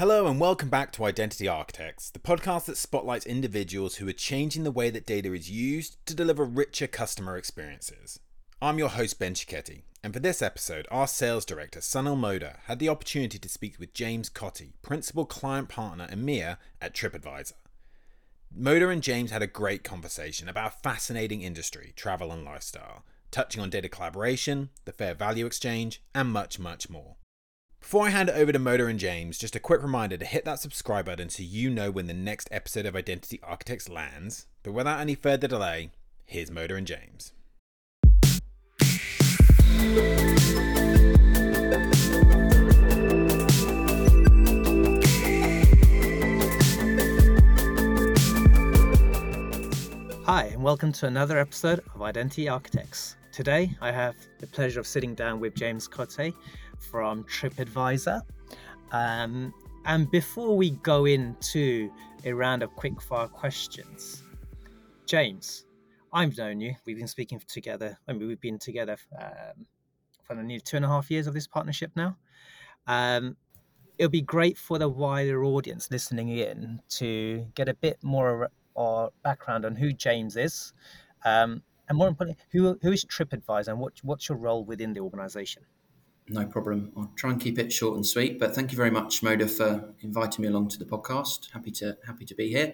Hello, and welcome back to Identity Architects, the podcast that spotlights individuals who are changing the way that data is used to deliver richer customer experiences. I'm your host, Ben Cicchetti, and for this episode, our sales director, Sunil Moda, had the opportunity to speak with James Cottee, Principal Client Partner and EMEA at TripAdvisor. Moda and James had a great conversation about a fascinating industry, travel and lifestyle, touching on data collaboration, the fair value exchange, and much, much more. Before I hand it over to Moda and James, just a quick reminder to hit that subscribe button so you know when the next episode of Identity Architects lands. But without any further delay, here's Moda and James. Hi, and welcome to another episode of Identity Architects. Today, I have the pleasure of sitting down with James Cottee from TripAdvisor. Um, and before we go into a round of quickfire questions, James, I've known you. We've been speaking together. I mean, we've been together um, for nearly two and a half years of this partnership now. Um, it'll be great for the wider audience listening in to get a bit more or background on who James is, um, and more importantly, who who is TripAdvisor and what what's your role within the organisation? No problem. I'll try and keep it short and sweet. But thank you very much, Moda, for inviting me along to the podcast. Happy to happy to be here.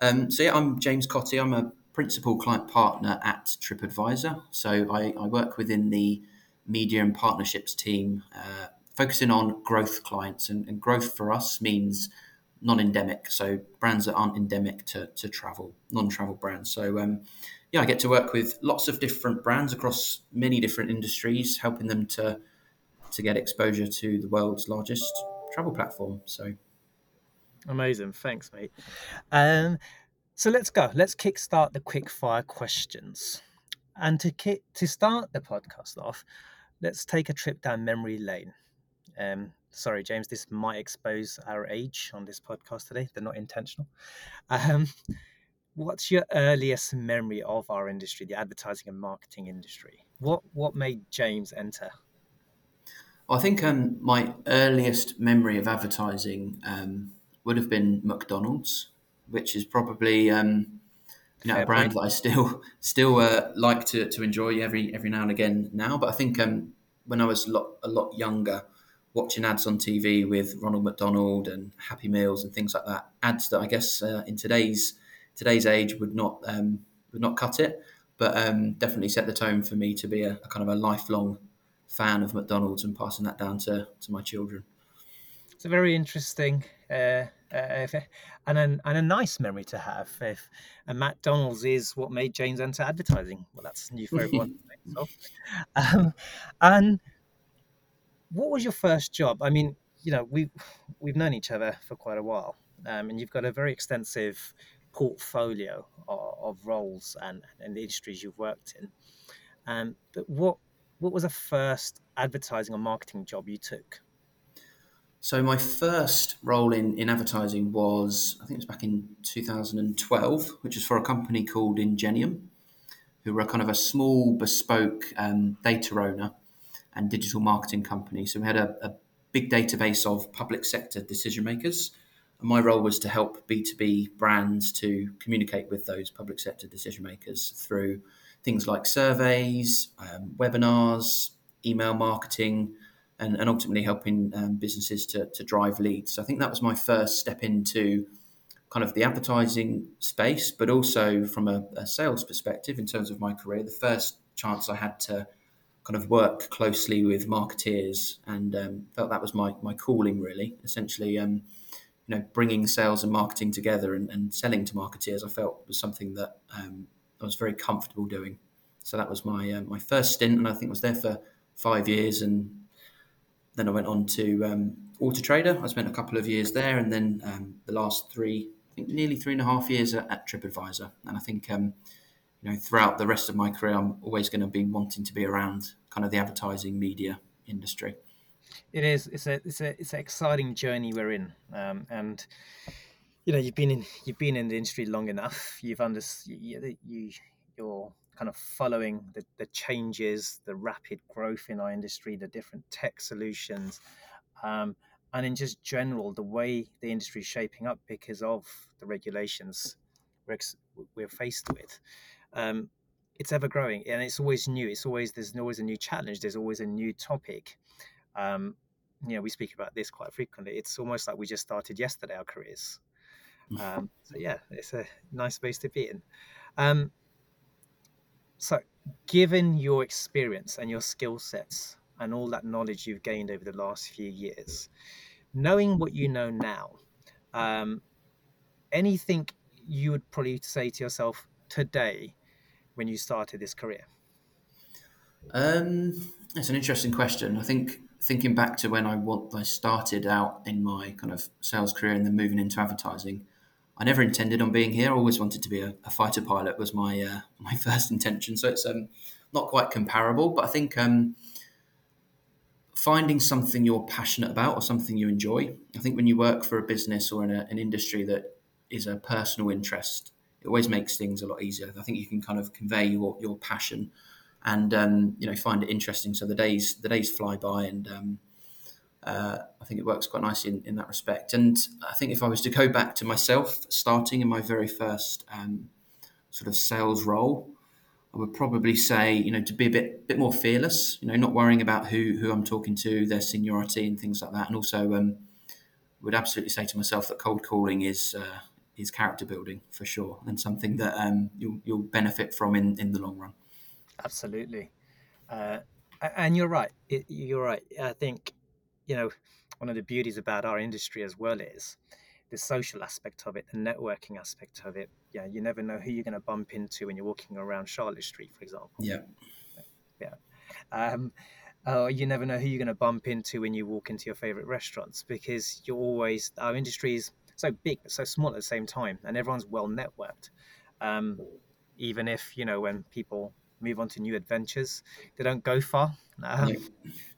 Um, so yeah, I'm James Cottee. I'm a principal client partner at TripAdvisor. So I, I work within the media and partnerships team, uh, focusing on growth clients. And, and growth for us means non-endemic, so brands that aren't endemic to, to travel, non-travel brands. So um, yeah, I get to work with lots of different brands across many different industries, helping them to to get exposure to the world's largest travel platform. So amazing, thanks, mate. Um, so let's go. Let's kickstart the quick fire questions. And to kick, to start the podcast off, let's take a trip down memory lane. Um, sorry, James, this might expose our age on this podcast today. They're not intentional. Um, what's your earliest memory of our industry, the advertising and marketing industry? What what made James enter? I think um, my earliest memory of advertising um, would have been McDonald's, which is probably um, you know, a brand point. that I still still uh, like to, to enjoy every every now and again now. But I think um, when I was a lot, a lot younger, watching ads on TV with Ronald McDonald and Happy Meals and things like that. Ads that I guess uh, in today's today's age would not um, would not cut it, but um, definitely set the tone for me to be a, a, kind of a lifelong fan of McDonald's and passing that down to to my children. It's a very interesting. Uh, uh, and a, and a nice memory to have. If and McDonald's is what made James enter advertising, well, that's new for everyone. so, um, and what was your first job? I mean, you know, we we've known each other for quite a while, um, and you've got a very extensive portfolio of, of roles and, and the industries you've worked in. Um, but what what was the first advertising or marketing job you took? So my first role in, in advertising was I think it was back in 2012, which is for a company called Ingenium, who were kind of a small bespoke um, data owner and digital marketing company. So we had a, a big database of public sector decision makers. And my role was to help B2B brands to communicate with those public sector decision makers through things like surveys, um, webinars, email marketing, and, and ultimately helping um, businesses to, to drive leads. So I think that was my first step into kind of the advertising space, but also from a, a sales perspective in terms of my career. The first chance I had to kind of work closely with marketeers and um, felt that was my, my calling really essentially um, you know bringing sales and marketing together and, and, selling to marketeers I felt was something that um, I was very comfortable doing so that was my uh, my first stint and I think was there for five years and then I went on to um, Auto Trader I spent a couple of years there and then um, the last three I think nearly three and a half years at, at TripAdvisor and I think um, you know, throughout the rest of my career, I'm always going to be wanting to be around kind of the advertising media industry. It is. It's a. It's a. It's an exciting journey we're in, um, and you know, you've been in. You've been in the industry long enough. You've under. You, you you're kind of following the, the changes, the rapid growth in our industry, the different tech solutions, um, and in just general, the way the industry is shaping up because of the regulations we're, we're faced with. Um, it's ever growing and it's always new. It's always there's always a new challenge. There's always a new topic. Um, you know, we speak about this quite frequently. It's almost like we just started yesterday our careers. Um, so yeah, it's a nice space to be in. Um, so, given your experience and your skill sets and all that knowledge you've gained over the last few years, knowing what you know now, um, anything you would probably say to yourself today when you started this career? Um, it's an interesting question. I think thinking back to when I what I started out in my kind of sales career and then moving into advertising, I never intended on being here. I always wanted to be a, a fighter pilot was my uh, my first intention. So it's um, not quite comparable, but I think um, finding something you're passionate about or something you enjoy. I think when you work for a business or in a, an industry that is a personal interest, it always makes things a lot easier. I think you can kind of convey your your passion and um, you know find it interesting. So the days the days fly by, and um, uh, I think it works quite nicely in, in, that respect. And I think if I was to go back to myself starting in my very first um, sort of sales role, I would probably say you know to be a bit bit more fearless. You know, not worrying about who who I'm talking to, their seniority, and things like that. And also um, would absolutely say to myself that cold calling is uh, is character building for sure, and something that um, you'll you'll benefit from in in the long run. Absolutely, uh, and you're right. You're right. I think you know one of the beauties about our industry as well is the social aspect of it, the networking aspect of it. Yeah, you never know who you're going to bump into when you're walking around Charlotte Street, for example. Yeah, yeah. Um, you never know who you're going to bump into when you walk into your favorite restaurants because you're always our industry is so big but so small at the same time, and everyone's well networked. Um, even if you know when people move on to new adventures, they don't go far. Um, yeah.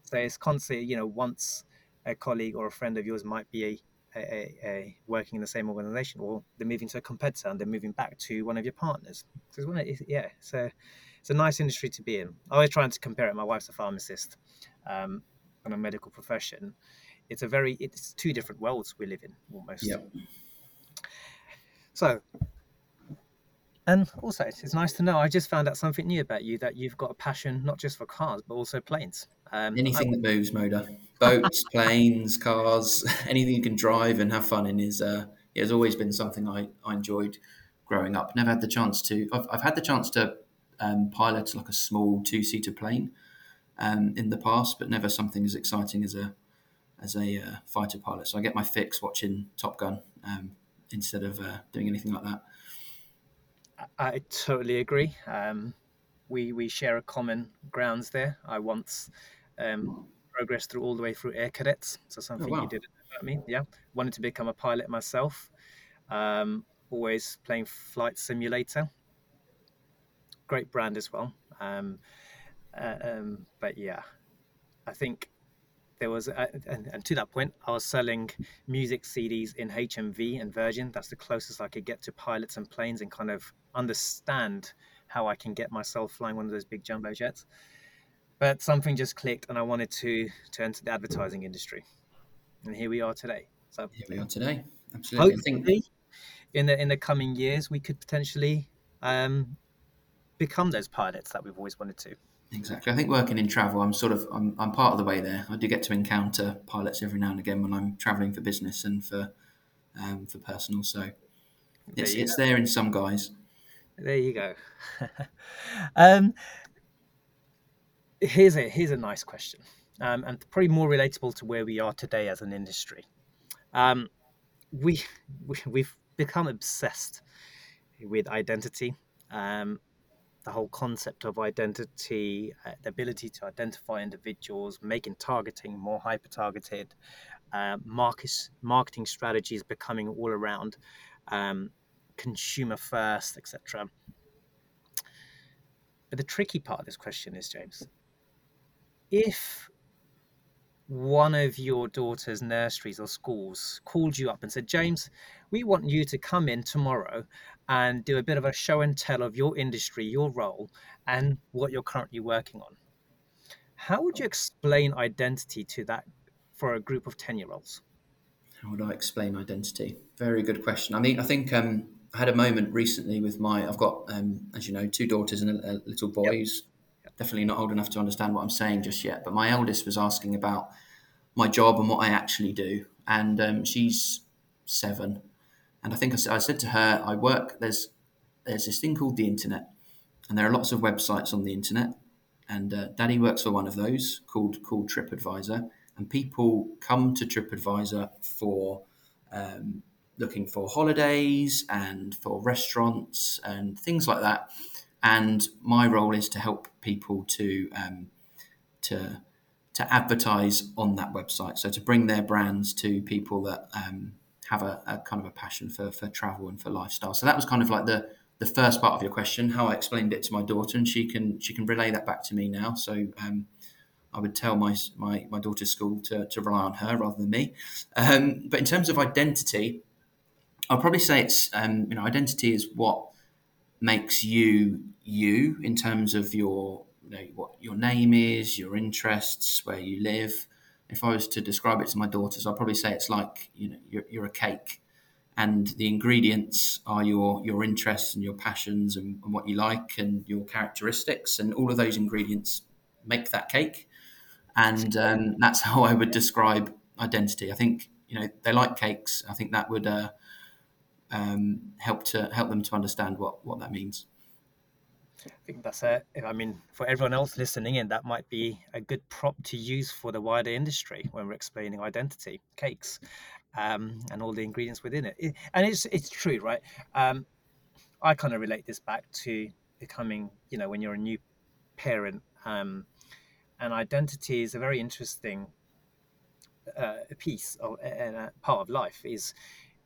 So it's constantly, you know, once a colleague or a friend of yours might be a, a, a, working in the same organization, or they're moving to a competitor and they're moving back to one of your partners. So it's, yeah, so it's a nice industry to be in. I always trying to compare it. My wife's a pharmacist, um, in a medical profession, it's a very it's two different worlds we live in almost. Yeah. So, and also it's nice to know. I just found out something new about you that you've got a passion not just for cars but also planes. Um, anything I, that moves, Moda, boats, planes, cars, anything you can drive and have fun in is uh, it has always been something I, I enjoyed growing up. Never had the chance to. I've, I've had the chance to um, pilot like a small two seater plane um, in the past, but never something as exciting as a as a uh, fighter pilot. So I get my fix watching Top Gun um, instead of uh, doing anything like that. I totally agree. Um, we we share a common grounds there. I once um, progressed through all the way through Air Cadets, so something oh, wow. you did about me. Yeah, wanted to become a pilot myself. Um, always playing flight simulator. Great brand as well. Um, uh, um, but yeah, I think there was, a, and, and, to that point, I was selling music CDs in HMV and Virgin. That's the closest I could get to pilots and planes and kind of understand how I can get myself flying one of those big jumbo jets. But something just clicked, and I wanted to to enter the advertising industry, and here we are today. So here we are today. Absolutely. Hopefully, in the in the coming years, we could potentially um, become those pilots that we've always wanted to. Exactly. I think working in travel, I'm sort of I'm, I'm part of the way there. I do get to encounter pilots every now and again when I'm traveling for business and for um, for personal. So it's it's there in some guise. There you go. um, here's a here's a nice question, um, and probably more relatable to where we are today as an industry. Um, we, we we've become obsessed with identity. Um, the whole concept of identity, uh, the ability to identify individuals, making targeting more hyper targeted, uh, market, marketing strategies becoming all around um, consumer first, etc. But the tricky part of this question is, James, if one of your daughter's nurseries or schools called you up and said, James, we want you to come in tomorrow and do a bit of a show and tell of your industry, your role, and what you're currently working on. How would you explain identity to that for a group of 10 year olds? how would I explain identity? Very good question. I mean, I think um, I had a moment recently with my. I've got, um, as you know, two daughters and a, a little boy yep. who's definitely not old enough to understand what I'm saying just yet. But my eldest was asking about my job and what I actually do, and um, she's seven. And I think I, I said to her, I work. There's there's this thing called the internet, and there are lots of websites on the internet. And uh, Daddy works for one of those called called TripAdvisor and people come to TripAdvisor for um, looking for holidays and for restaurants and things like that. And my role is to help people to um, to to advertise on that website. So to bring their brands to people that um, have a, a, kind of a passion for for travel and for lifestyle. So that was kind of like the the first part of your question, how I explained it to my daughter, and she can she can relay that back to me now. So um, I would tell my my, my daughter's school to, to rely on her rather than me. Um, but in terms of identity, I'll probably say it's um, you know identity is what makes you you in terms of your you know what your name is, your interests, where you live. If I was to describe it to my daughters, I'd probably say it's like you know you're, you're a cake, and the ingredients are your your interests and your passions and, and what you like and your characteristics, and all of those ingredients make that cake and um, that's how I would describe identity. I think you know they like cakes. I think that would uh, um, help to help them to understand what what that means. I think that's it. I mean, for everyone else listening in, that might be a good prop to use for the wider industry when we're explaining identity, cakes, um, and all the ingredients within it. it. And it's it's true, right? Um, I kind of relate this back to becoming, you know, when you're a new parent. Um, and identity is a very interesting uh, piece of, and a part of life. is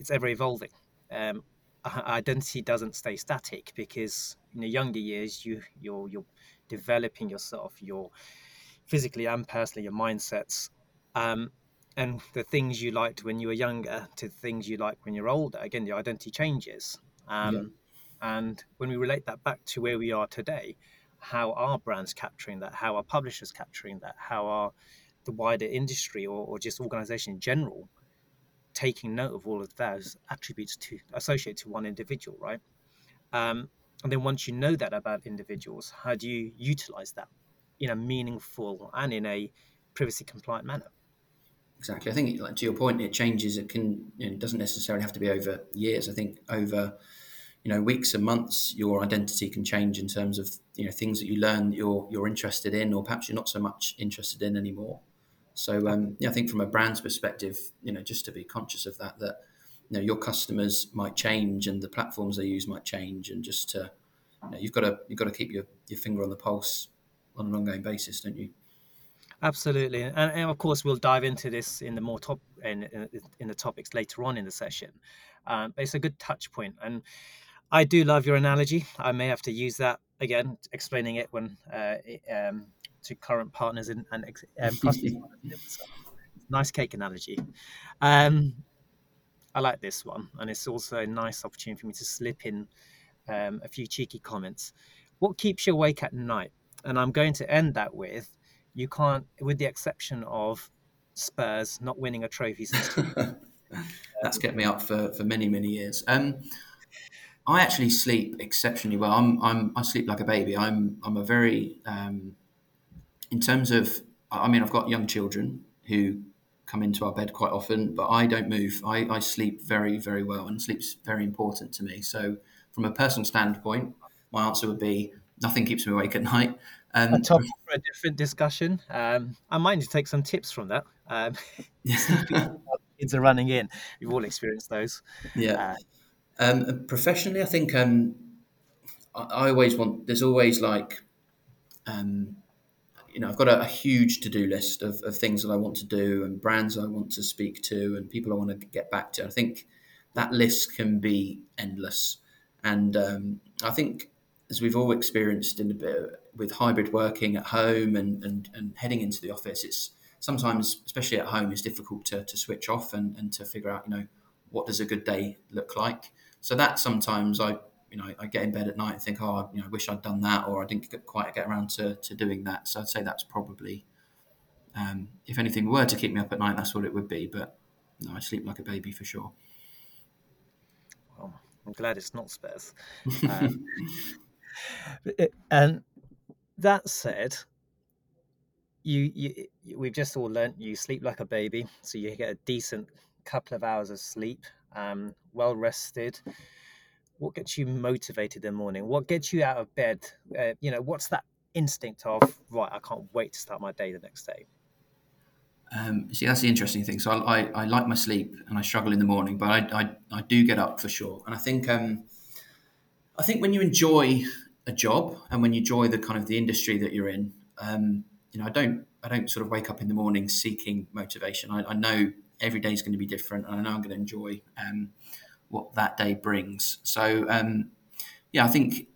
It's ever evolving. Um, identity doesn't stay static because in the younger years you you're you're developing yourself, your physically and personally, your mindsets. Um, and the things you liked when you were younger to the things you like when you're older, again, the identity changes. Um, yeah. And when we relate that back to where we are today, how are brands capturing that? How are publishers capturing that? How are the wider industry or, or just organization in general taking note of all of those attributes to associate to one individual, right? Um, and then once you know that about individuals, how do you utilize that in a meaningful and in a privacy compliant manner? Exactly. I think, like to your point, it changes. It can, you know, doesn't necessarily have to be over years. I think over you know weeks and months your identity can change in terms of you know things that you learn that you're you're interested in or perhaps you're not so much interested in anymore so um, yeah, I think from a brand's perspective you know just to be conscious of that that you know your customers might change and the platforms they use might change and just to you know, you've got to you've got to keep your, your finger on the pulse on an ongoing basis don't you Absolutely, and, and, of course we'll dive into this in the more top in, in, in the topics later on in the session. Um, it's a good touch point, and I do love your analogy. I may have to use that again, explaining it when uh, um, to current partners and, and um, nice cake analogy. Um, I like this one, and it's also a nice opportunity for me to slip in um, a few cheeky comments. What keeps you awake at night? And I'm going to end that with you can't, with the exception of Spurs not winning a trophy since. That's kept me up for, for many, many years. Um, I actually sleep exceptionally well. I'm, I'm I sleep like a baby. I'm I'm a very um, in terms of I mean I've got young children who come into our bed quite often, but I don't move. I, I sleep very very well, and sleep's very important to me. So from a personal standpoint, my answer would be nothing keeps me awake at night. Um, a topic for a different discussion. Um, I might need to take some tips from that. Um, kids are running in. We've all experienced those. Yeah. Uh, um, professionally, I think um, I, I, always want. There's always like, um, you know, I've got a, a huge to-do list of, of things that I want to do and brands I want to speak to and people I want to get back to. I think that list can be endless, and um, I think as we've all experienced in a bit with hybrid working at home and, and, and heading into the office, it's sometimes, especially at home, it's difficult to, to switch off and, and to figure out, you know, what does a good day look like. So that sometimes I, you know, I get in bed at night and think, oh, you know, I wish I'd done that, or I didn't get, quite get around to, to doing that. So I'd say that's probably, um, if anything were to keep me up at night, that's what it would be. But no, I sleep like a baby for sure. Well, I'm glad it's not Spurs. Um, and that said, you, you we've just all learnt you sleep like a baby, so you get a decent couple of hours of sleep, um, well rested. What gets you motivated in the morning? What gets you out of bed? Uh, you know, what's that instinct of right? I can't wait to start my day the next day. Um, see, that's the interesting thing. So I, I, I, like my sleep and I struggle in the morning, but I, I, I do get up for sure. And I think um, I think when you enjoy a job and when you enjoy the kind of the industry that you're in, um, you know, I don't I don't sort of wake up in the morning seeking motivation. I, I know every day is going to be different, and I know I'm going to enjoy um, what that day brings. So um, yeah, I think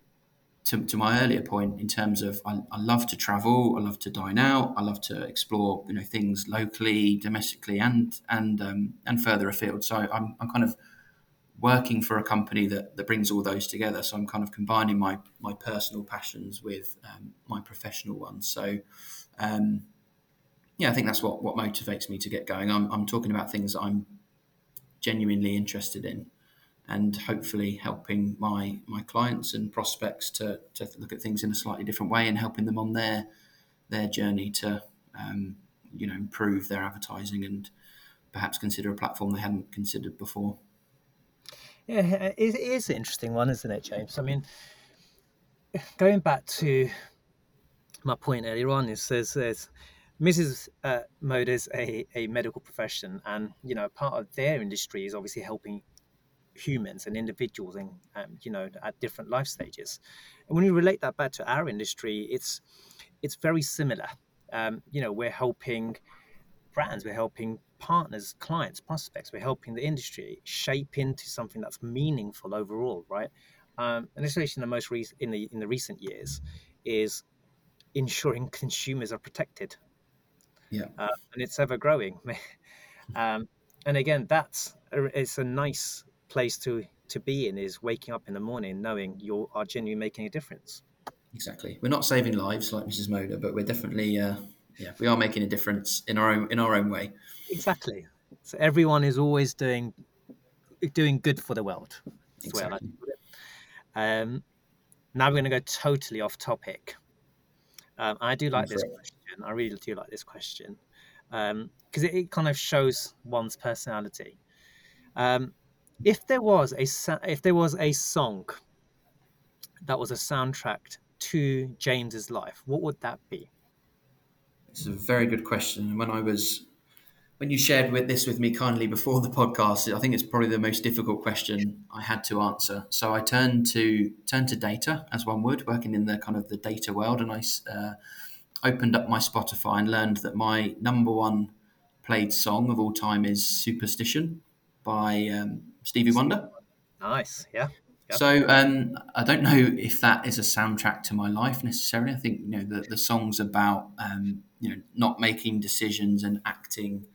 to, to my earlier point in terms of I, I, love to travel, I love to dine out, I love to explore you know things locally, domestically, and and um, and further afield. So I'm, I'm kind of working for a company that, that brings all those together. So I'm kind of combining my my personal passions with um, my professional ones. So um, yeah, I think that's what what motivates me to get going. I'm I'm talking about things that I'm genuinely interested in and hopefully helping my my clients and prospects to, to look at things in a slightly different way and helping them on their their journey to um, you know improve their advertising and perhaps consider a platform they hadn't considered before. Yeah, it is an interesting one, isn't it, James? I mean, going back to my point earlier on, is there's, there's Mrs. Uh, Mode is a, a medical profession, and you know, part of their industry is obviously helping humans and individuals and um, you know at different life stages. And when you relate that back to our industry it's it's very similar. Um, you know we're helping brands we're helping partners clients prospects we're helping the industry shape into something that's meaningful overall right? Um, and especially in the most recent in the in the recent years is ensuring consumers are protected. Yeah. Uh, and it's ever growing um, and again that's a, it's a nice place to to be in is waking up in the morning knowing you are genuinely making a difference. Exactly. We're not saving lives like Mrs. Moda, but we're definitely uh, yeah we are making a difference in our own in our own way. Exactly. So everyone is always doing doing good for the world. exactly. Um, now we're going to go totally off topic. Um, I do like this question. I really do like this question because um, it, it, kind of shows one's personality. Um, if there was a if there was a song that was a soundtrack to James's life, what would that be? It's a very good question. When I was when you shared with this with me kindly before the podcast, I think it's probably the most difficult question I had to answer. So I turned to turned to data as one would, working in the kind of the data world, and I uh, opened up my Spotify and learned that my number one played song of all time is "Superstition" by um, Stevie Wonder. Nice, yeah. Yep. So um, I don't know if that is a soundtrack to my life necessarily. I think you know the, the song's about um, you know not making decisions and acting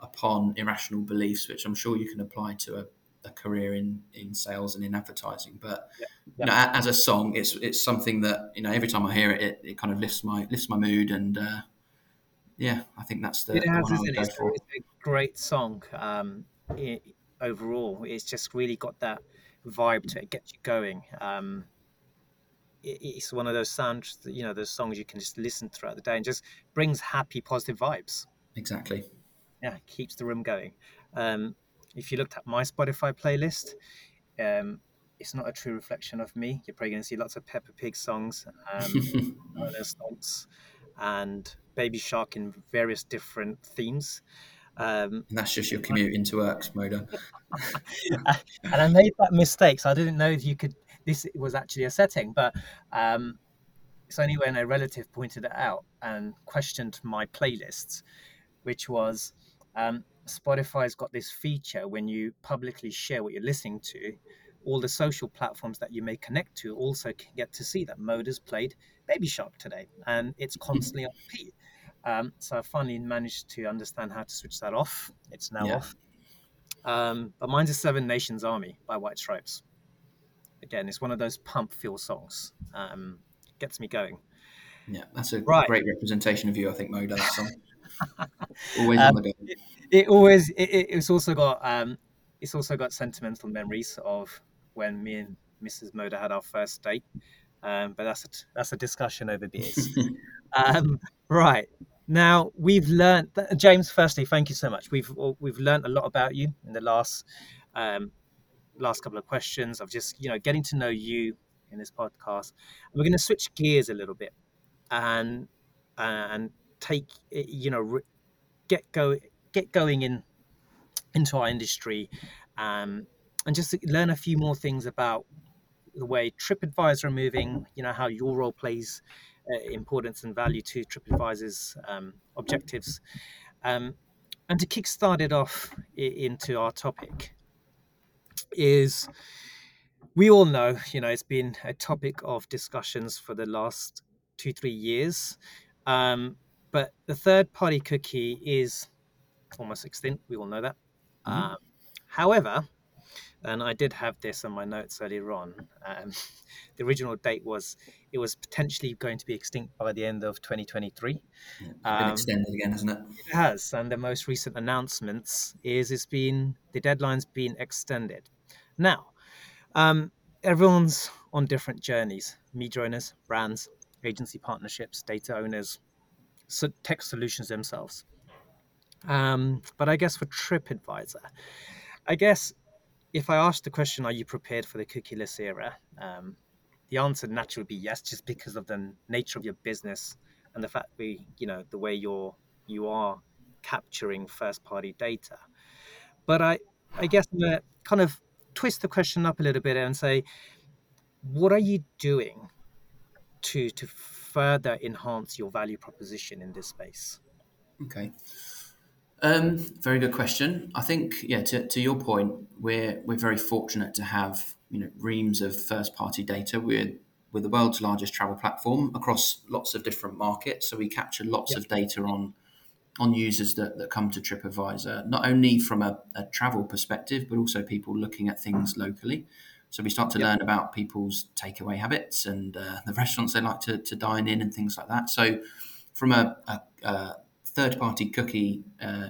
upon irrational beliefs, which I'm sure you can apply to a, a career in, in sales and in advertising. But yeah. Yeah. You know, as a song, it's it's something that you know every time I hear it, it, it kind of lifts my lifts my mood, and uh, yeah, I think that's the, it has, one I would go for. It's a great song. Um, it, overall. It's just really got that vibe to it, gets you going. Um, it, it's one of those sounds, you know, those songs you can just listen throughout the day and just brings happy, positive vibes. Exactly. Yeah, keeps the room going. Um, if you looked at my Spotify playlist, um, it's not a true reflection of me. You're probably going to see lots of Peppa Pig songs, um, and Baby Shark in various different themes. Um, and that's just your commute into work, Moda. and I made that mistake, so I didn't know if you could. This was actually a setting, but um, it's only when a relative pointed it out and questioned my playlists, which was um, Spotify's got this feature when you publicly share what you're listening to, all the social platforms that you may connect to also can get to see that Moda's played Baby Shark today, and it's constantly on repeat. Um, so I finally managed to understand how to switch that off. It's now yeah. off. Um, but mine's a Seven Nations Army by White Stripes. Again, it's one of those pump feel songs. Um, gets me going. Yeah, that's a right. great representation of you, I think, Mo. That song. Always on the go. it always it, it's also got um it's also got sentimental memories of when me and Mrs. Moda had our first date. Um, but that's a, that's a discussion over beers. um, right now we've learned James. Firstly, thank you so much. We've we've learned a lot about you in the last um, last couple of questions of just you know getting to know you in this podcast. we're going to switch gears a little bit and and take you know get go get going in into our industry um, and just learn a few more things about the way TripAdvisor are moving. You know how your role plays importance and value to TripAdvisor's um, objectives. Um, and to kickstart it off into our topic is we all know, you know, it's been a topic of discussions for the last two, three years. Um, but the third party cookie is almost extinct. We all know that. Mm-hmm. Um, however, and I did have this on my notes earlier on. Um, the original date was it was potentially going to be extinct by the end of 2023. Yeah, it's been um, extended again, hasn't it? It has, and the most recent announcements is it's been the deadline's been extended. Now, um, everyone's on different journeys: media owners, brands, agency partnerships, data owners, so tech solutions themselves. Um, but I guess for TripAdvisor, I guess if I ask the question, are you prepared for the cookieless era? Um, the answer naturally would be yes, just because of the nature of your business and the fact we, you know, the way you're you are capturing first party data. But I, I guess gonna kind of twist the question up a little bit and say, what are you doing to to further enhance your value proposition in this space? Okay. Um, very good question. I think, yeah, to, to your point, we're we're very fortunate to have you know reams of first party data. We're we're the world's largest travel platform across lots of different markets, so we capture lots yep. of data on on users that, that come to TripAdvisor, not only from a, a travel perspective, but also people looking at things locally. So we start to yep. learn about people's takeaway habits and uh, the restaurants they like to, to dine in and things like that. So from a, a, a third party cookie uh,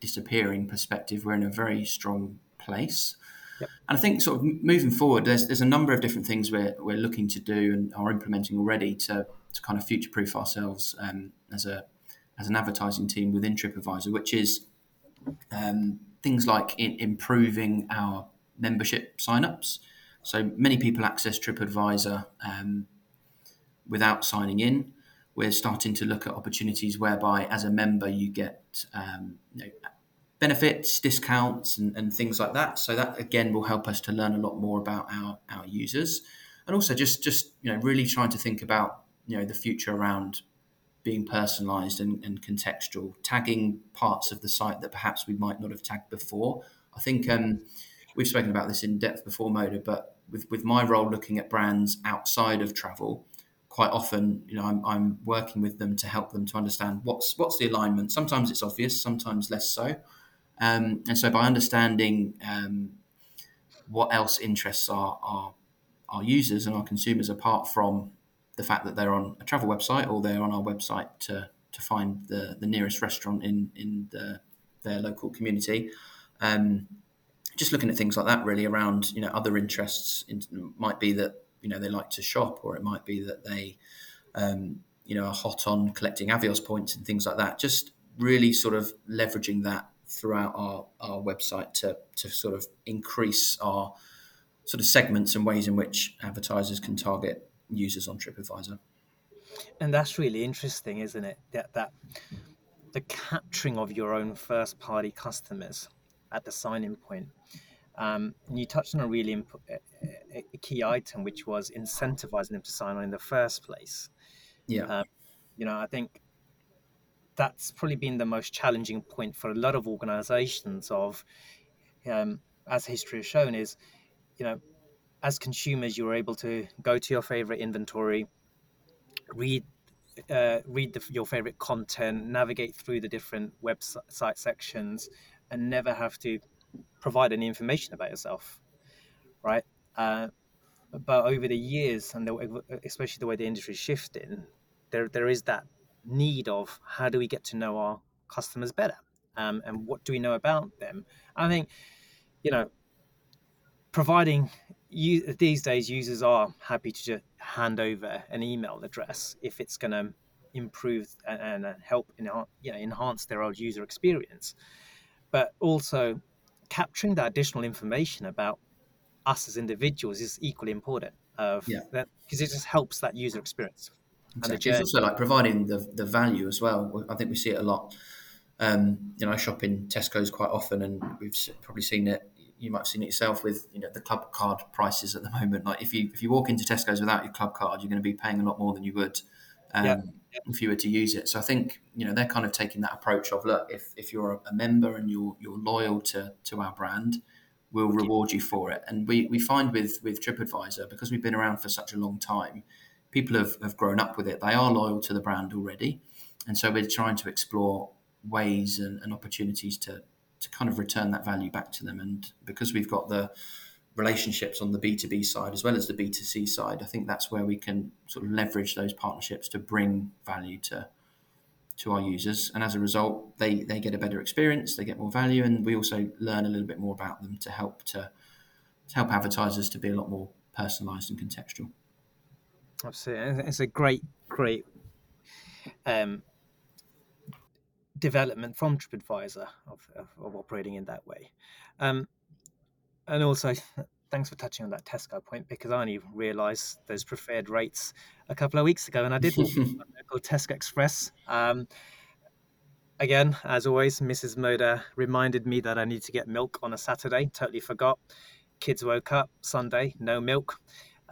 disappearing perspective, we're in a very strong place. Yep. And I think sort of moving forward, there's there's a number of different things we're, we're looking to do and are implementing already to, to kind of future proof ourselves um, as a as an advertising team within TripAdvisor, which is um, things like improving our membership signups. So many people access TripAdvisor um, without signing in we're starting to look at opportunities whereby, as a member, you get um, you know, benefits, discounts, and, and, things like that. So that again will help us to learn a lot more about our our users, and also just just you know really trying to think about you know the future around being personalized and, and contextual, tagging parts of the site that perhaps we might not have tagged before. I think um, we've spoken about this in depth before, Moda, but with, with my role looking at brands outside of travel, quite often, you know, I'm, I'm working with them to help them to understand what's what's the alignment. Sometimes it's obvious, sometimes less so. Um, and so, by understanding um, what else interests our, our our users and our consumers apart from the fact that they're on a travel website or they're on our website to to find the, the nearest restaurant in in the, their local community. Um, just looking at things like that, really around you know other interests in, might be that you know they like to shop, or it might be that they um, you know are hot on collecting Avios points and things like that. Just really sort of leveraging that throughout our, our website to to sort of increase our sort of segments and ways in which advertisers can target users on TripAdvisor. And that's really interesting, isn't it? That that the capturing of your own first party customers at the sign-in point um, and you touched on a really imp- a, a key item, which was incentivizing them to sign on in the first place. Yeah. Um, you know, I think that's probably been the most challenging point for a lot of organizations of, um, as history has shown, is, you know, as consumers, you're able to go to your favorite inventory, read uh, read the, your favorite content, navigate through the different website sections, and never have to provide any information about yourself, right? Uh, but over the years, and the, especially the way the industry is shifting, there there is that need of how do we get to know our customers better, um, and what do we know about them? I think, you know, providing you, these days users are happy to just hand over an email address if it's going to improve and, and help you know, enhance their old user experience. But also capturing that additional information about us as individuals is equally important. Of yeah. because it just helps that user experience. Exactly. It's also like providing the the value as well. I think we see it a lot. Um, you know, I shop in Tesco's quite often, and we've probably seen it. You might have seen it yourself with you know the club card prices at the moment. Like if you if you walk into Tesco's without your club card, you're going to be paying a lot more than you would um, yeah. if you were to use it. So I think you know they're kind of taking that approach of look, if if you're a member and you're you're loyal to to our brand, we'll reward you for it. And we, we find with, with TripAdvisor, because we've been around for such a long time, people have, have grown up with it. They are loyal to the brand already. And so we're trying to explore ways and, and opportunities to, to kind of return that value back to them. And because we've got the relationships on the B2B side as well as the B2C side, I think that's where we can sort of leverage those partnerships to bring value to to our users, and as a result, they they get a better experience, they get more value, and we also learn a little bit more about them to help to, to help advertisers to be a lot more personalised and contextual. Absolutely, it's a great great um, development from TripAdvisor of, of, of, operating in that way, um, and also thanks for touching on that Tesco point because I only realised those preferred rates a couple of weeks ago, and I did local Tesco Express. Um, again, as always, Mrs. Moda reminded me that I need to get milk on a Saturday. Totally forgot. Kids woke up Sunday, no milk.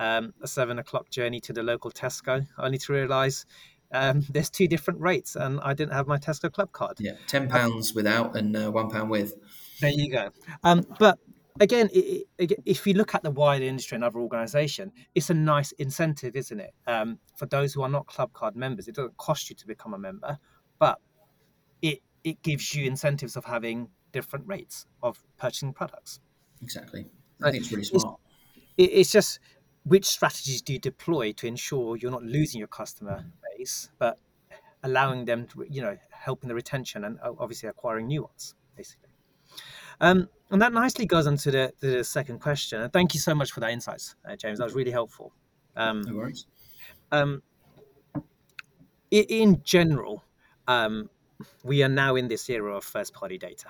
Um, a seven o'clock journey to the local Tesco, only to realise um, there's two different rates, and I didn't have my Tesco Club card. Yeah, ten pounds without and uh, one pound with. There you go. Um, but again, it, it, if you look at the wider industry and other organisation, it's a nice incentive, isn't it? Um, for those who are not club card members, it doesn't cost you to become a member, but it it gives you incentives of having different rates of purchasing products. Exactly, I think it's really smart. It's, it's just which strategies do you deploy to ensure you're not losing your customer base, but allowing them to, you know, helping the retention and obviously acquiring new ones, basically. Um, and that nicely goes on to the, the second question. And thank you so much for that insights, uh, James. That was really helpful. Um, no worries. Um, in general, um, we are now in this era of first party data,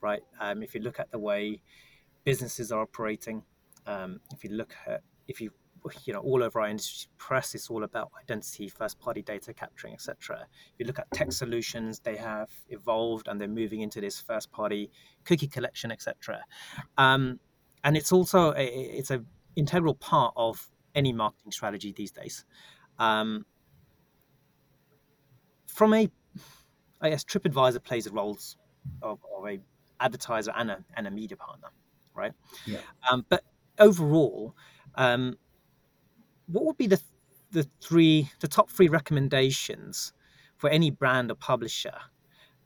right? Um, if you look at the way businesses are operating, um, if you look at, if you you know all over our industry press it's all about identity first party data capturing etc if you look at tech solutions they have evolved and they're moving into this first party cookie collection etc um, and it's also a, it's an integral part of any marketing strategy these days. Um, from a i guess tripadvisor plays the roles of, of a advertiser and a, and a media partner right? Yeah. Um, but overall um, what would be the the three the top three recommendations for any brand or publisher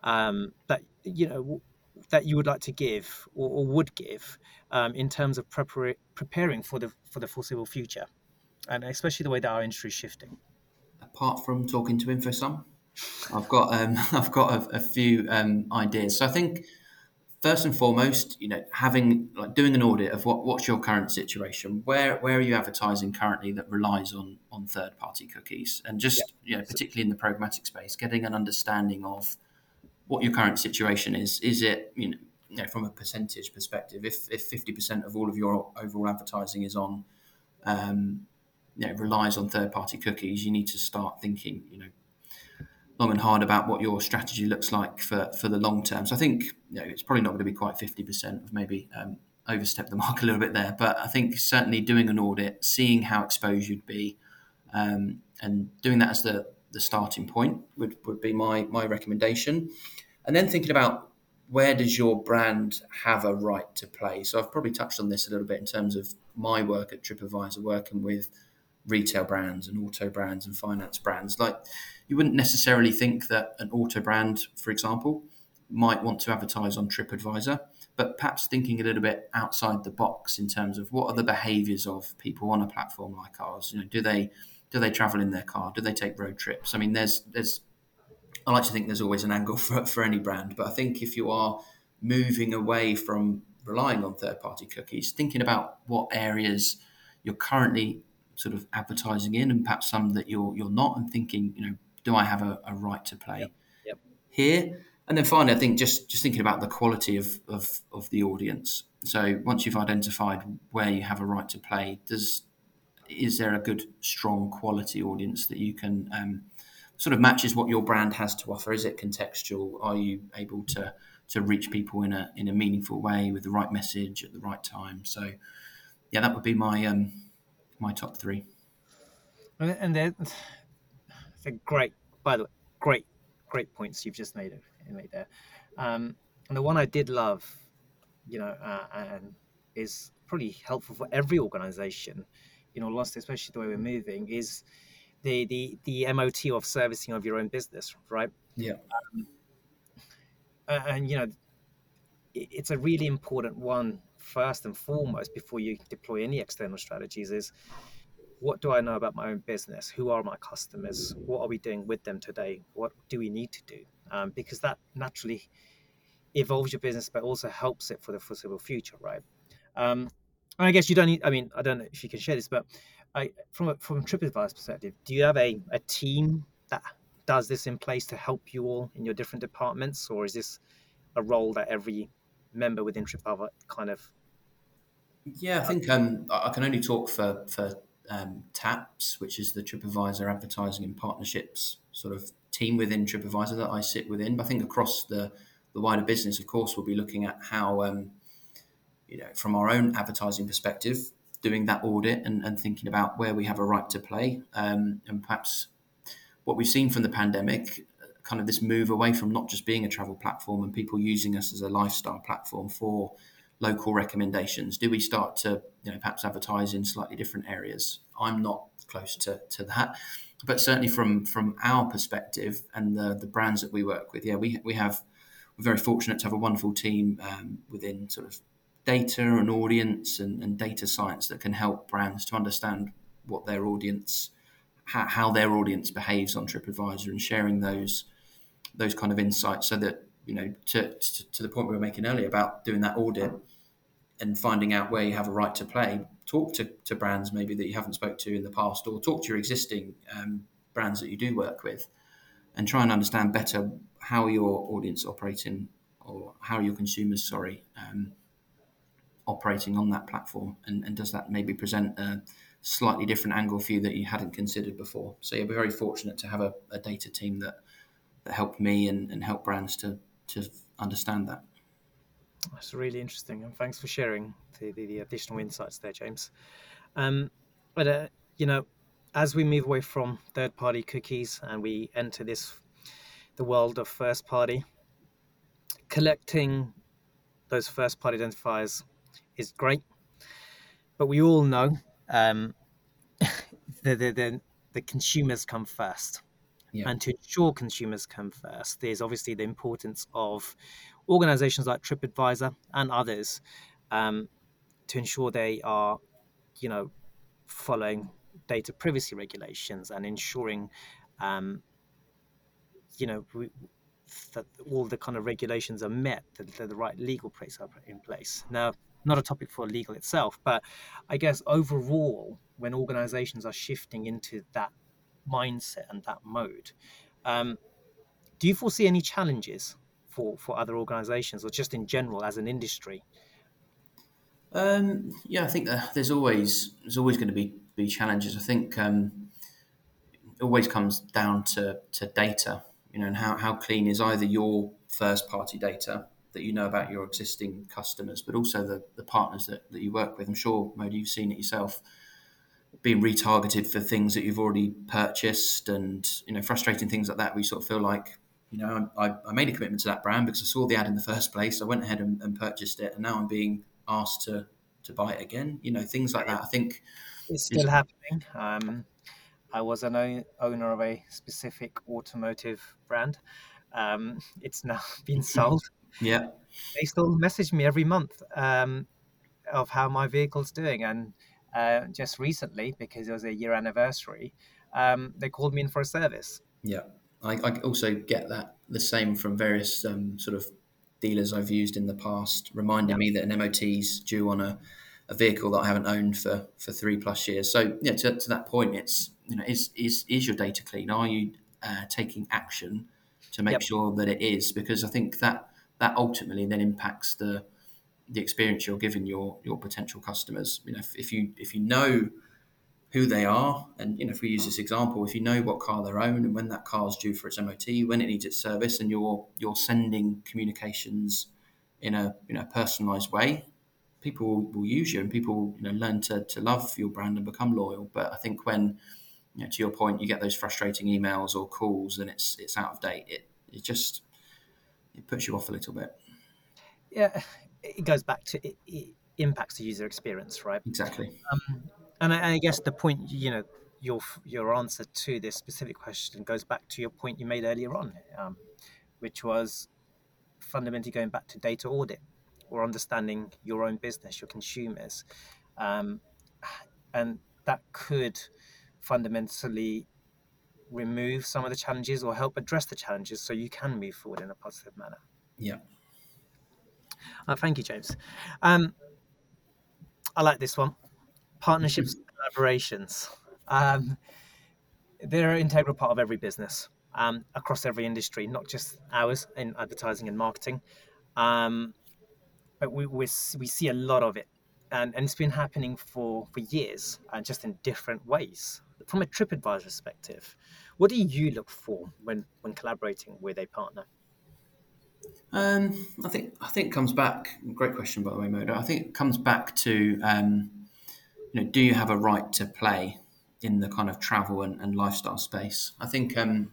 um, that you know that you would like to give or, or would give um, in terms of prepar- preparing for the for the foreseeable future, and especially the way that our industry is shifting. Apart from talking to InfoSum, I've got um, I've got a, a few um, ideas. So I think first and foremost, you know, having like doing an audit of what what's your current situation, where where are you advertising currently that relies on on third party cookies, and just yeah. you know, particularly in the programmatic space, getting an understanding of what your current situation is. Is it you know, you know from a percentage perspective, if if fifty percent of all of your overall advertising is on um, you know, relies on third party cookies, you need to start thinking, you know, long and hard about what your strategy looks like for, for the long term. So I think you know, it's probably not going to be quite 50% of maybe um, the mark a little bit there. But I think certainly doing an audit, seeing how exposed you'd be, um, and doing that as the, the starting point would, would be my, my recommendation. And then thinking about where does your brand have a right to play? So I've probably touched on this a little bit in terms of my work at TripAdvisor, working with retail brands and auto brands and finance brands. Like you wouldn't necessarily think that an auto brand, for example, might want to advertise on TripAdvisor, but perhaps thinking a little bit outside the box in terms of what are the behaviours of people on a platform like ours. You know, do they do they travel in their car? Do they take road trips? I mean, there's there's I like to think there's always an angle for, for any brand, but I think if you are moving away from relying on third party cookies, thinking about what areas you're currently sort of advertising in and perhaps some that you're you're not and thinking, you know, do I have a, a right to play Yep. Yep. here? And then finally, I think just just thinking about the quality of, of, of the audience. So once you've identified where you have a right to play, does is there a good, strong quality audience that you can um, sort of matches what your brand has to offer? Is it contextual? Are you able to to reach people in a in a meaningful way with the right message at the right time? So, yeah, that would be my um, my top three. And, and they're, they're great, by the way, great, great points you've just made, made there. Um, and the one I did love, you know, uh, and is probably helpful for every organization, you know, lost, especially the way we're moving, is the the the MOT of servicing of your own business, right? Yeah. Um, and you know, it's a really important one first and foremost before you deploy any external strategies is what do I know about my own business? Who are my customers? What are we doing with them today? What do we need to do? Um, because that naturally evolves your business, but also helps it for the foreseeable future, right? Um, and I guess you don't need. I mean, I don't know if you can share this, but I, from a, from TripAdvisor perspective, do you have a, a team that does this in place to help you all in your different departments, or is this a role that every member within TripAdvisor kind of? Yeah, I think um, I can only talk for for um, TAPS, which is the TripAdvisor Advertising and Partnerships sort of team within TripAdvisor that I sit within. But I think across the the wider business, of course, we'll be looking at how, um, you know, from our own advertising perspective, doing that audit and, and thinking about where we have a right to play, um, and perhaps what we've seen from the pandemic, kind of this move away from not just being a travel platform and people using us as a lifestyle platform for local recommendations? Do we start to, you know, perhaps advertise in slightly different areas? I'm not close to, to that, but certainly from from our perspective and the the brands that we work with, yeah, we we have we're very fortunate to have a wonderful team um, within sort of data and audience and, and, data science that can help brands to understand what their audience, how, how their audience behaves on TripAdvisor, and sharing those those kind of insights so that you know, to, to, to, the point we were making earlier about doing that audit and finding out where you have a right to play, talk to, to brands maybe that you haven't spoke to in the past or talk to your existing um, brands that you do work with and try and understand better how your audience operating or how your consumers, sorry, um, operating on that platform and, and does that maybe present a slightly different angle for you that you hadn't considered before. So we're very fortunate to have a, a data team that that help me and, and help brands to to understand that. That's really interesting, and thanks for sharing the, the, the additional insights there, James. Um, but uh, you know, as we move away from third-party cookies and we enter this the world of first-party, collecting those first-party identifiers is great, but we all know um, the, the the the consumers come first. Yeah. And to ensure consumers come first, there's obviously the importance of organizations like TripAdvisor and others um, to ensure they are, you know, following data privacy regulations and ensuring, um, you know, we, that all the kind of regulations are met, that, that the right legal place are in place. Now, not a topic for legal itself, but I guess overall, when organizations are shifting into that mindset and that mode. Um, do you foresee any challenges for, for other organizations or just in general as an industry? Um, yeah, I think there's always there's always going to be be challenges. I think um, it always comes down to, to data, you know, and how, how clean is either your first party data that you know about your existing customers, but also the, the partners that, that you work with. I'm sure, Moda, you've seen it yourself being retargeted for things that you've already purchased and you know frustrating things like that we sort of feel like you know I, I made a commitment to that brand because I saw the ad in the first place. I went ahead and, and purchased it and now I'm being asked to to buy it again you know things like that. I think it's still happening. Um, I was an owner of a specific automotive brand. Um, it's now been sold. Yeah. They still message me every month um, of how my vehicle's doing and uh, just recently because it was a year anniversary. Um, they called me in for a service. Yeah. I, I also get that the same from various um, sort of dealers I've used in the past, reminding yeah. me that an MOT is due on a, a vehicle that I haven't owned for, for three plus years. So yeah, to, to that point, it's you know is is is your data clean? Are you uh, taking action to make yep. sure that it is? Because I think that that ultimately then impacts the the experience you're giving your your potential customers. You know, if, if you if you know who they are, and you know, if we use this example, if you know what car they're own and when that car is due for its MOT, when it needs its service, and you're you're sending communications in a you know personalised way, people will, will, use you and people you know learn to, to love your brand and become loyal. But I think when you know, to your point, you get those frustrating emails or calls and it's it's out of date. It it just it puts you off a little bit. Yeah, it goes back to it, it impacts the user experience, right? Exactly. Um, and I, I, guess the point, you know, your your answer to this specific question goes back to your point you made earlier on, um, which was fundamentally going back to data audit or understanding your own business, your consumers, um, and that could fundamentally remove some of the challenges or help address the challenges so you can move forward in a positive manner. Yeah. Uh, thank you, James. Um, I like this one. Partnerships, collaborations. Um, they're an integral part of every business um, across every industry, not just ours in advertising and marketing. Um, but we, we, we see a lot of it, and, and it's been happening for, for years, and just in different ways. From a TripAdvisor perspective, what do you look for when, when collaborating with a partner? Um, I think I think comes back. Great question, by the way, Moda. I think it comes back to um, you know, do you have a right to play in the kind of travel and, and lifestyle space? I think um,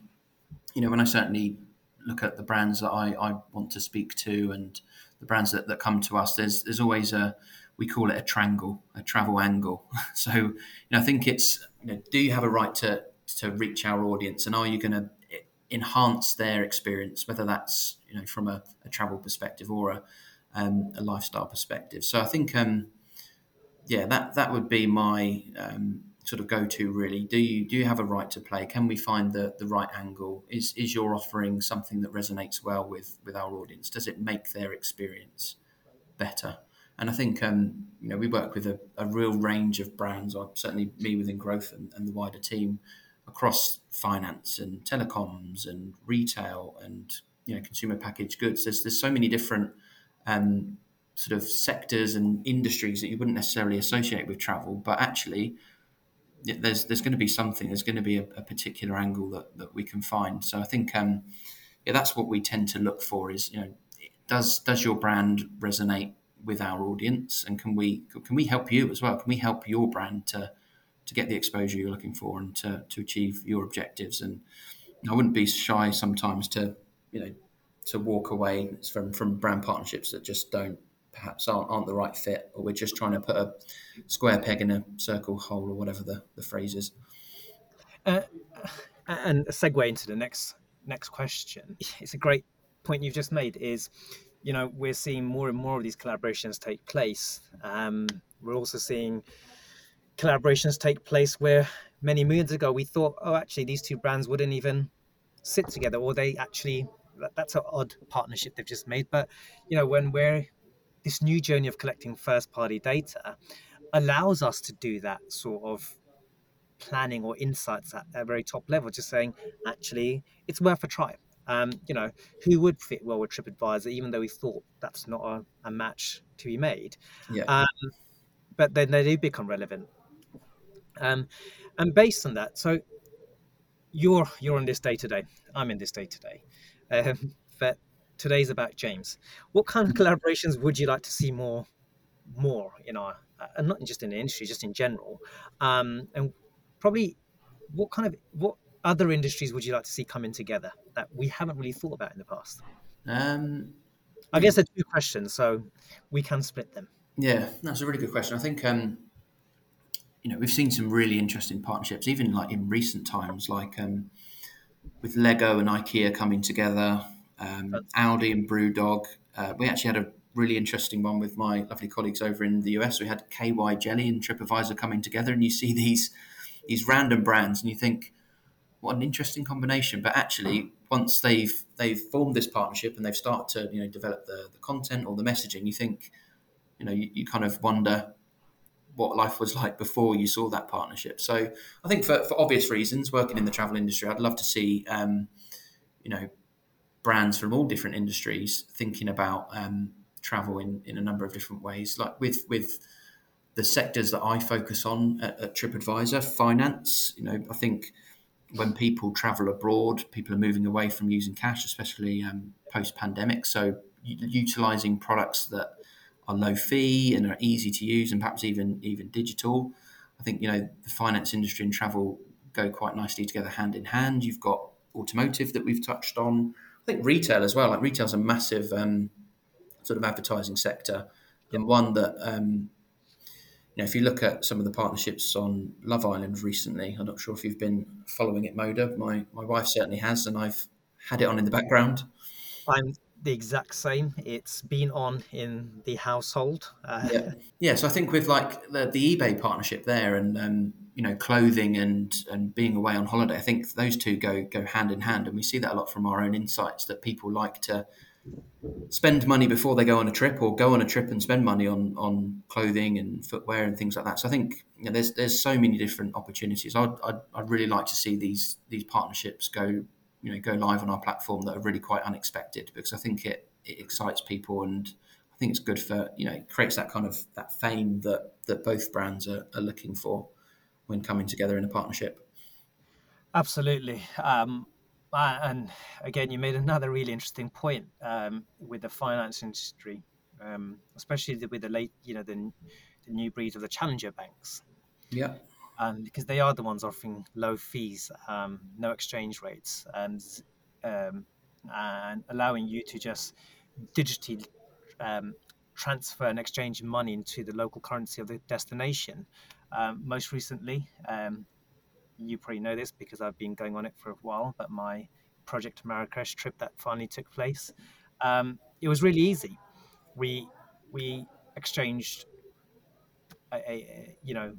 you know when I certainly look at the brands that I, I want to speak to and the brands that, that come to us, there's there's always a we call it a triangle, a travel angle. so you know, I think it's you know, do you have a right to to reach our audience, and are you going to enhance their experience, whether that's you know from a, a travel perspective or a, um, a lifestyle perspective. So I think um, yeah, that that would be my um, sort of go to really. Do you do you have a right to play? Can we find the the right angle? Is is your offering something that resonates well with with our audience? Does it make their experience better? And I think um, you know we work with a, a real range of brands, or certainly me within growth and, and the wider team across finance and telecoms and retail and you know consumer packaged goods. There's there's so many different um, sort of sectors and industries that you wouldn't necessarily associate with travel, but actually there's there's going to be something. There's going to be a, a particular angle that, that we can find. So I think um, yeah, that's what we tend to look for. Is you know does does your brand resonate with our audience, and can we can we help you as well? Can we help your brand to to get the exposure you're looking for and to, to achieve your objectives. And I wouldn't be shy sometimes to, you know, to walk away from, from brand partnerships that just don't perhaps aren't, aren't the right fit, or we're just trying to put a square peg in a circle hole or whatever the, the phrase is. Uh, and a segue into the next next question. It's a great point you've just made. Is you know we're seeing more and more of these collaborations take place. Um, we're also seeing collaborations take place where many moons ago we thought, oh, actually, these two brands wouldn't even sit together, or they actually that's an odd partnership they've just made. But you know, when we're this new journey of collecting first party data allows us to do that sort of planning or insights at a very top level, just saying, actually, it's worth a try. Um, you know, who would fit well with TripAdvisor, even though we thought that's not a, a match to be made. Yeah. Um, but then they do become relevant. Um, and based on that, so you're you're on this day today. I'm in this day today. Um, but today's about James. What kind of mm-hmm. collaborations would you like to see more, more in our, uh, and not just in the industry, just in general, um, and probably what kind of what other industries would you like to see coming together that we haven't really thought about in the past? Um, I guess they're two questions, so we can split them. Yeah, that's a really good question. I think um, you know we've seen some really interesting partnerships, even like in recent times, like um, with Lego and IKEA coming together, um, Audi and BrewDog. Uh, we actually had a really interesting one with my lovely colleagues over in the US. We had KY Jelly and TripAdvisor coming together, and you see these these random brands, and you think, what an interesting combination. But actually, once they've they've formed this partnership and they've started to you know develop the, the content or the messaging, you think, you know, you, you kind of wonder what life was like before you saw that partnership. So I think for, for obvious reasons, working in the travel industry, I'd love to see, um, you know, brands from all different industries thinking about um, travel in, in a number of different ways. Like with with the sectors that I focus on at, at TripAdvisor, finance. You know, I think when people travel abroad, people are moving away from using cash, especially um, post pandemic. So utilizing products that are low fee and are easy to use, and perhaps even even digital. I think you know the finance industry and travel go quite nicely together, hand in hand. You've got automotive that we've touched on. I think retail as well. Like retail's a massive um, sort of advertising sector, and one that um, you know if you look at some of the partnerships on Love Island recently. I'm not sure if you've been following it, Moda. My my wife certainly has, and I've had it on in the background. I'm the exact same. It's been on in the household. Uh, yeah, yeah. So I think with like the, the eBay partnership there, and um, you know, clothing and and being away on holiday, I think those two go go hand in hand, and we see that a lot from our own insights that people like to spend money before they go on a trip, or go on a trip and spend money on on clothing and footwear and things like that. So I think you know, there's there's so many different opportunities. I'd, I'd I'd really like to see these these partnerships go you know go live on our platform that are really quite unexpected because I think it, it excites people and I think it's good for you know it creates that kind of that fame that that both brands are, are looking for when coming together in a partnership. Absolutely. Um, and again, you made another really interesting point um, with the finance industry, um, especially with the late, you know, the, the new breed of the challenger banks. Yeah um, because they are the ones offering low fees, um, no exchange rates, and um, and allowing you to just digitally um, transfer and exchange money into the local currency of the destination. Um, most recently, um, you probably know this because I've been going on it for a while, but my Project Marrakesh trip that finally took place, it was really easy. We we exchanged a, a, you know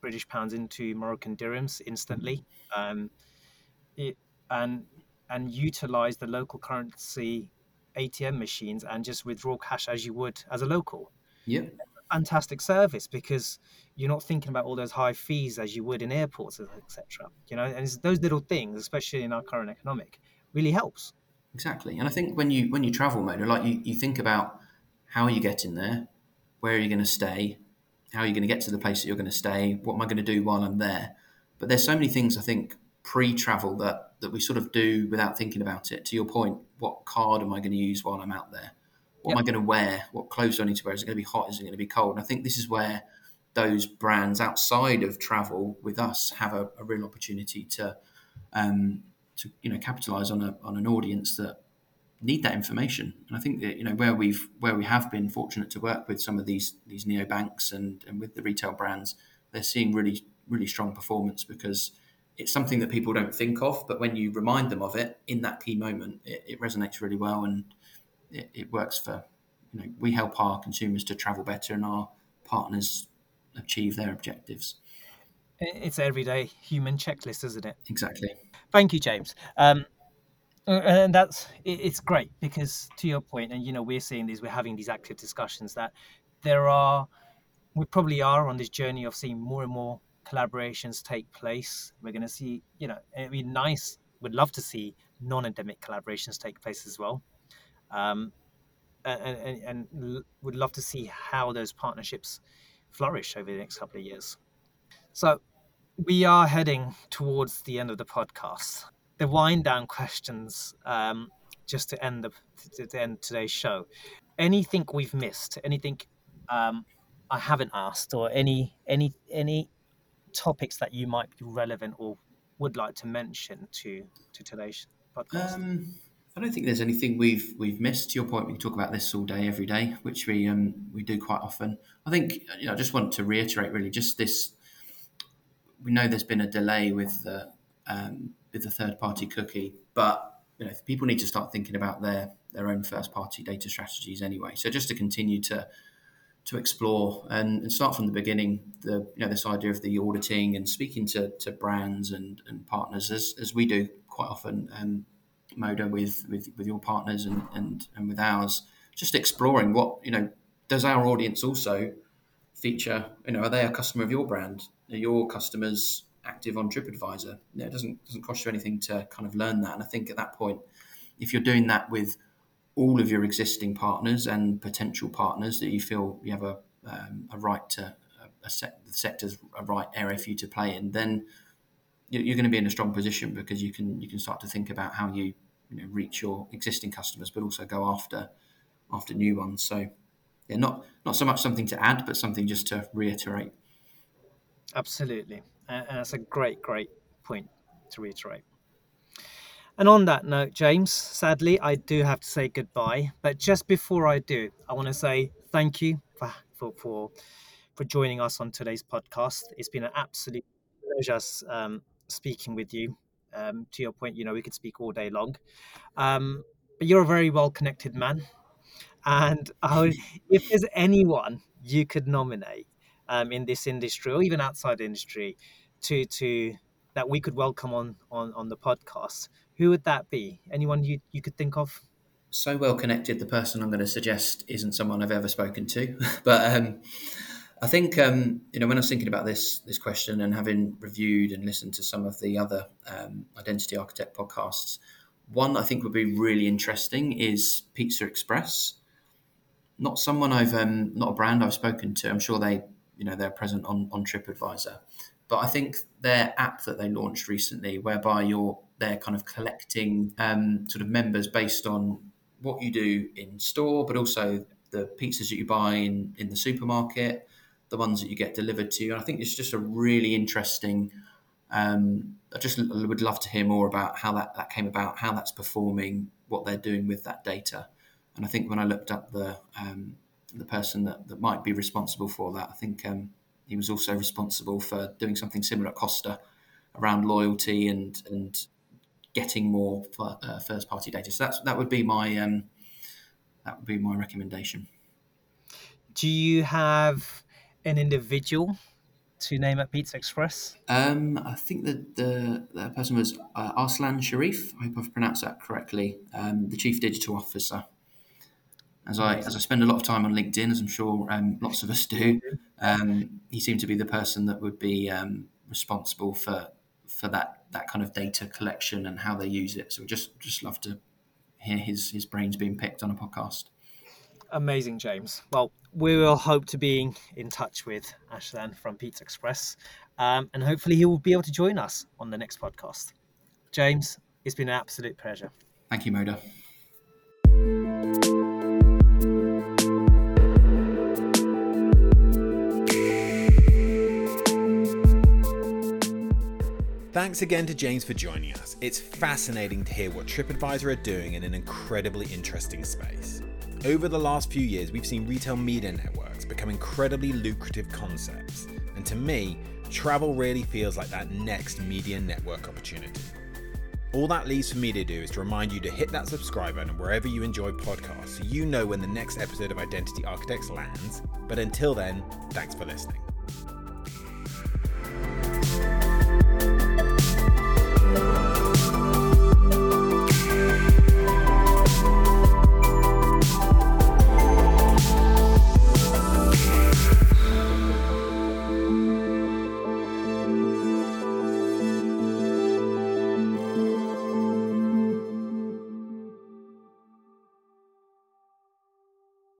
British pounds into Moroccan dirhams instantly, um, it, and and utilize the local currency ATM machines and just withdraw cash as you would as a local. Yeah. Fantastic service because you're not thinking about all those high fees as you would in airports, etc. You know, and those little things, especially in our current economic, really helps. Exactly, and I think when you when you travel, Moda, like you, you think about how are you getting there, where are you going to stay, how are you going to get to the place that you're going to stay? What am I going to do while I'm there? But there's so many things I think pre-travel that that we sort of do without thinking about it. To your point, what card am I going to use while I'm out there? What yep. am I going to wear? What clothes do I need to wear? Is it going to be hot? Is it going to be cold? And I think this is where those brands outside of travel with us have a, a real opportunity to um, to you know capitalize on a on an audience that need that information. And I think that you know where we've where we have been fortunate to work with some of these these neo banks and and with the retail brands, they're seeing really really strong performance because it's something that people don't think of, but when you remind them of it in that key moment, it, it resonates really well and it, it works for you know we help our consumers to travel better and our partners achieve their objectives. It's everyday human checklist, isn't it? Exactly. Thank you, James. Um, and that's it's great because to your point and you know we're seeing these we're having these active discussions that there are we probably are on this journey of seeing more and more collaborations take place. We're going to see you know it'd be nice We'd love to see non-endemic collaborations take place as well. Um, and, and, and would love to see how those partnerships flourish over the next couple of years. So we are heading towards the end of the podcast the wind down questions um, just to end the to end today's show. Anything we've missed? Anything um, I haven't asked, or any any any topics that you might be relevant or would like to mention to to today's podcast? Um, I don't think there's anything we've we've missed. To your point, we can talk about this all day, every day, which we um, we do quite often. I think you know, I just want to reiterate really just this. We know there's been a delay with the um, with a third party cookie, but you know people need to start thinking about their their own first party data strategies anyway. So just to continue to to explore and, and, start from the beginning. The you know this idea of the auditing and speaking to, to brands and, and partners as, as we do quite often, um, Moda with, with with your partners and, and and with ours, just exploring what you know does our audience also feature. You know, are they a customer of your brand? Are your customers active on TripAdvisor? You know, it doesn't doesn't cost you anything to kind of learn that. And I think at that point, if you're doing that with all of your existing partners and potential partners that you feel you have a, um, a right to a, the sector's a right area for you to play in, then you're going to be in a strong position because you can you can start to think about how you you know reach your existing customers, but also go after after new ones. So yeah, not not so much something to add, but something just to reiterate. Absolutely, and that's a great great point to reiterate. And on that note, James, sadly, I do have to say goodbye. But just before I do, I want to say thank you for for for, for joining us on today's podcast. It's been an absolute pleasure um, speaking with you. Um, to your point, you know, we could speak all day long. Um, but you're a very well connected man. And would, if there's anyone you could nominate um, in this industry or even outside industry to to that we could welcome on on on the podcast, who would that be? Anyone you you could think of? So well connected, the person I'm going to suggest isn't someone I've ever spoken to, but um, I think um, you know when I was thinking about this this question and having reviewed and listened to some of the other um, identity architect podcasts, one I think would be really interesting is Pizza Express. Not someone I've um, not a brand I've spoken to. I'm sure they you know they're present on on TripAdvisor, but I think their app that they launched recently, whereby you're they're kind of collecting um, sort of members based on what you do in store, but also the pizzas that you buy in, in the supermarket, the ones that you get delivered to. And I think it's just a really interesting. Um, I just would love to hear more about how that, that came about, how that's performing, what they're doing with that data. And I think when I looked up the um, the person that, that might be responsible for that, I think um, he was also responsible for doing something similar at Costa around loyalty and and getting more uh, first party data. So that's that would be my um, that would be my recommendation. Do you have an individual to name at Pizza Express? Um, I think that the, the person was uh, Arslan Sharif. I hope I've pronounced that correctly. Um, the chief digital officer. As I as I spend a lot of time on LinkedIn, as I'm sure um, lots of us do, um, he seemed to be the person that would be um, responsible for for that that kind of data collection and how they use it. So we just just love to hear his his brains being picked on a podcast. Amazing, James. Well, we will hope to be in touch with Arslan from Pizza Express, um, and hopefully he will be able to join us on the next podcast. James, it's been an absolute pleasure. Thank you, Moda. Thanks again to James for joining us. It's fascinating to hear what TripAdvisor are doing in an incredibly interesting space. Over the last few years, we've seen retail media networks become incredibly lucrative concepts, and to me, travel really feels like that next media network opportunity. All that leaves for me to do is to remind you to hit that subscribe button wherever you enjoy podcasts so you know when the next episode of Identity Architects lands. But until then, thanks for listening.